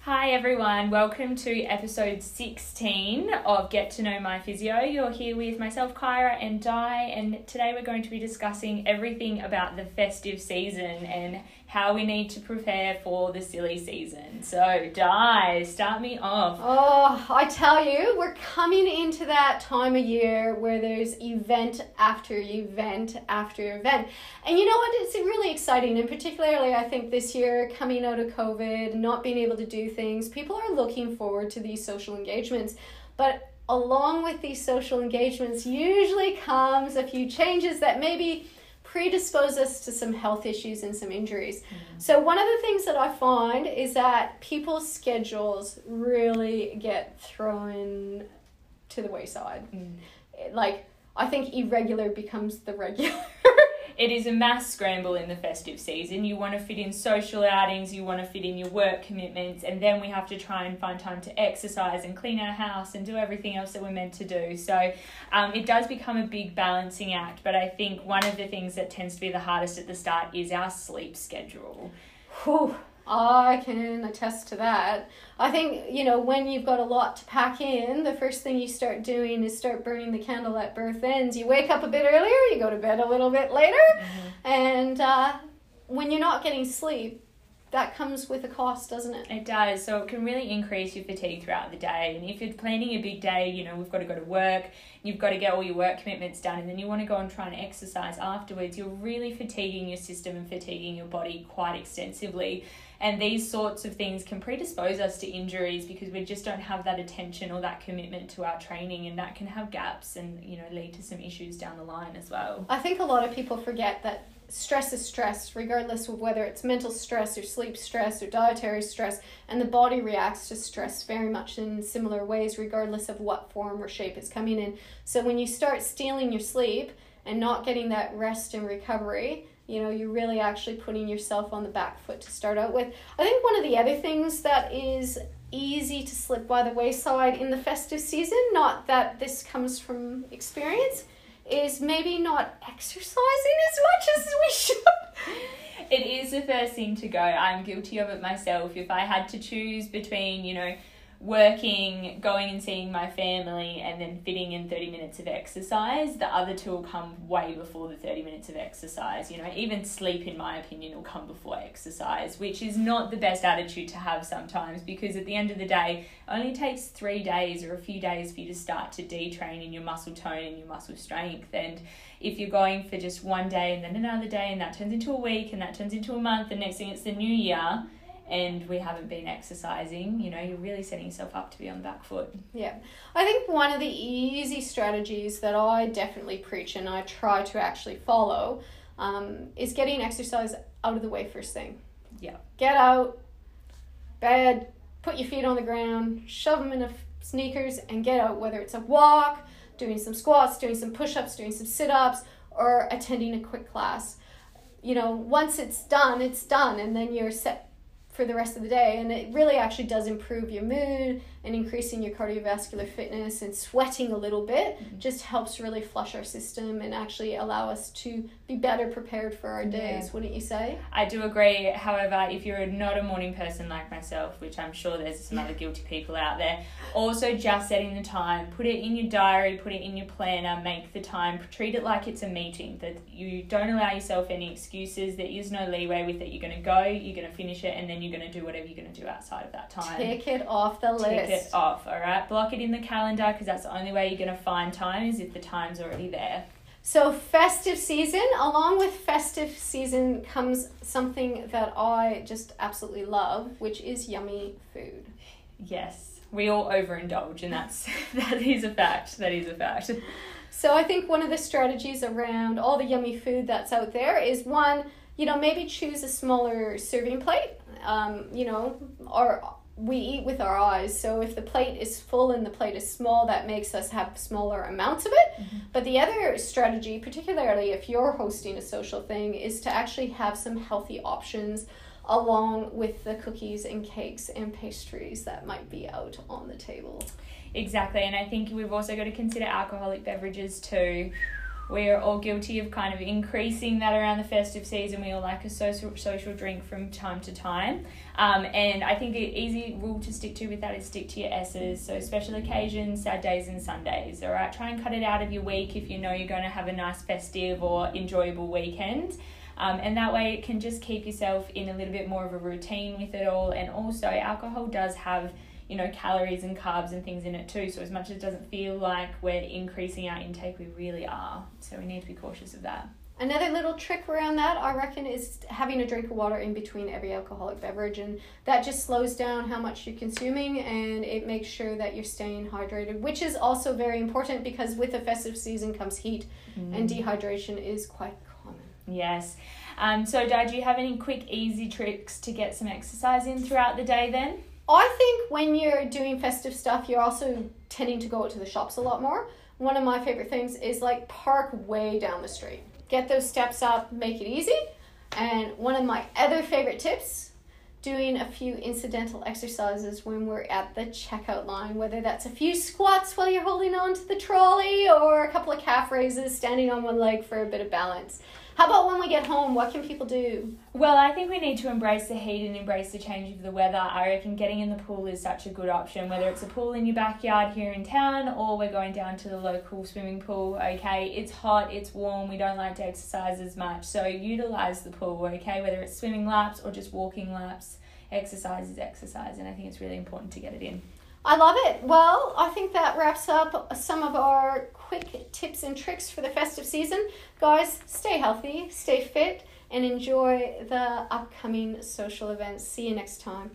Hi everyone, welcome to episode 16 of Get to Know My Physio. You're here with myself, Kyra, and Di, and today we're going to be discussing everything about the festive season and how we need to prepare for the silly season. So, Di, start me off. Oh, I tell you, we're coming into that time of year where there's event after event after event. And you know what? It's really exciting. And particularly, I think this year, coming out of COVID, not being able to do things, people are looking forward to these social engagements. But along with these social engagements, usually comes a few changes that maybe predispose us to some health issues and some injuries. Mm-hmm. So, one of the things that I find is that people's schedules really get thrown to the wayside. Mm. Like, I think irregular becomes the regular. it is a mass scramble in the festive season. You want to fit in social outings, you want to fit in your work commitments, and then we have to try and find time to exercise and clean our house and do everything else that we're meant to do. So um, it does become a big balancing act, but I think one of the things that tends to be the hardest at the start is our sleep schedule. Whew. I can attest to that. I think, you know, when you've got a lot to pack in, the first thing you start doing is start burning the candle at birth ends. You wake up a bit earlier, you go to bed a little bit later, mm-hmm. and uh, when you're not getting sleep, that comes with a cost, doesn't it? It does. So it can really increase your fatigue throughout the day. And if you're planning a big day, you know, we've got to go to work, you've got to get all your work commitments done, and then you want to go and try and exercise afterwards, you're really fatiguing your system and fatiguing your body quite extensively. And these sorts of things can predispose us to injuries because we just don't have that attention or that commitment to our training, and that can have gaps and, you know, lead to some issues down the line as well. I think a lot of people forget that stress is stress, regardless of whether it's mental stress or sleep stress or dietary stress, and the body reacts to stress very much in similar ways, regardless of what form or shape it's coming in. So when you start stealing your sleep and not getting that rest and recovery, you know, you're really actually putting yourself on the back foot to start out with. I think one of the other things that is easy to slip by the wayside in the festive season, not that this comes from experience, is maybe not exercising as much as we should. It is the first thing to go. I'm guilty of it myself. If I had to choose between, you know, working, going and seeing my family, and then fitting in 30 minutes of exercise, the other two will come way before the 30 minutes of exercise. You know, even sleep, in my opinion, will come before exercise, which is not the best attitude to have sometimes because at the end of the day, it only takes three days or a few days for you to start to detrain in your muscle tone and your muscle strength. And if you're going for just one day and then another day, and that turns into a week and that turns into a month, and next thing it's the new year and we haven't been exercising, you know, you're really setting yourself up to be on the back foot. Yeah. I think one of the easy strategies that I definitely preach and I try to actually follow um, is getting exercise out of the way first thing. Yeah. Get out, bed, put your feet on the ground, shove them in the sneakers, and get out, whether it's a walk, doing some squats, doing some push ups, doing some sit ups, or attending a quick class. You know, once it's done, it's done, and then you're set for the rest of the day and it really actually does improve your mood and increasing your cardiovascular fitness and sweating a little bit mm-hmm. just helps really flush our system and actually allow us to be better prepared for our days yeah. wouldn't you say i do agree however if you're not a morning person like myself which i'm sure there's some other guilty people out there also just setting the time put it in your diary put it in your planner make the time treat it like it's a meeting that you don't allow yourself any excuses there is no leeway with it you're going to go you're going to finish it and then you're going to do whatever you're going to do outside of that time. Tick it off the list. It off, all right? Block it in the calendar because that's the only way you're going to find time is if the time's already there. So, festive season, along with festive season comes something that I just absolutely love, which is yummy food. Yes, we all overindulge, and that's that is a fact. That is a fact. So, I think one of the strategies around all the yummy food that's out there is one, you know, maybe choose a smaller serving plate. Um, you know, or we eat with our eyes. So if the plate is full and the plate is small, that makes us have smaller amounts of it. Mm-hmm. But the other strategy, particularly if you're hosting a social thing, is to actually have some healthy options along with the cookies and cakes and pastries that might be out on the table. Exactly, and I think we've also got to consider alcoholic beverages too we're all guilty of kind of increasing that around the festive season. We all like a social social drink from time to time, um, and I think the easy rule to stick to with that is stick to your S's. So special occasions, Saturdays and Sundays. All right, try and cut it out of your week if you know you're going to have a nice festive or enjoyable weekend. Um, and that way it can just keep yourself in a little bit more of a routine with it all. And also, alcohol does have you know calories and carbs and things in it too. So as much as it doesn't feel like we're increasing our intake, we really are. So we need to be cautious of that. Another little trick around that, I reckon, is having a drink of water in between every alcoholic beverage, and that just slows down how much you're consuming and it makes sure that you're staying hydrated, which is also very important because with the festive season comes heat, mm. and dehydration is quite common. Yes. Um, so, Dad, do you have any quick, easy tricks to get some exercise in throughout the day then? I think when you're doing festive stuff, you're also tending to go out to the shops a lot more. One of my favorite things is like park way down the street. Get those steps up, make it easy. And one of my other favorite tips, doing a few incidental exercises when we're at the checkout line, whether that's a few squats while you're holding on to the trolley or a couple of calf raises, standing on one leg for a bit of balance. How about when we get home? What can people do? Well, I think we need to embrace the heat and embrace the change of the weather. I reckon getting in the pool is such a good option, whether it's a pool in your backyard here in town or we're going down to the local swimming pool. Okay, it's hot, it's warm, we don't like to exercise as much, so utilize the pool. Okay, whether it's swimming laps or just walking laps, exercise is exercise, and I think it's really important to get it in. I love it. Well, I think that wraps up some of our quick tips and tricks for the festive season. Guys, stay healthy, stay fit, and enjoy the upcoming social events. See you next time.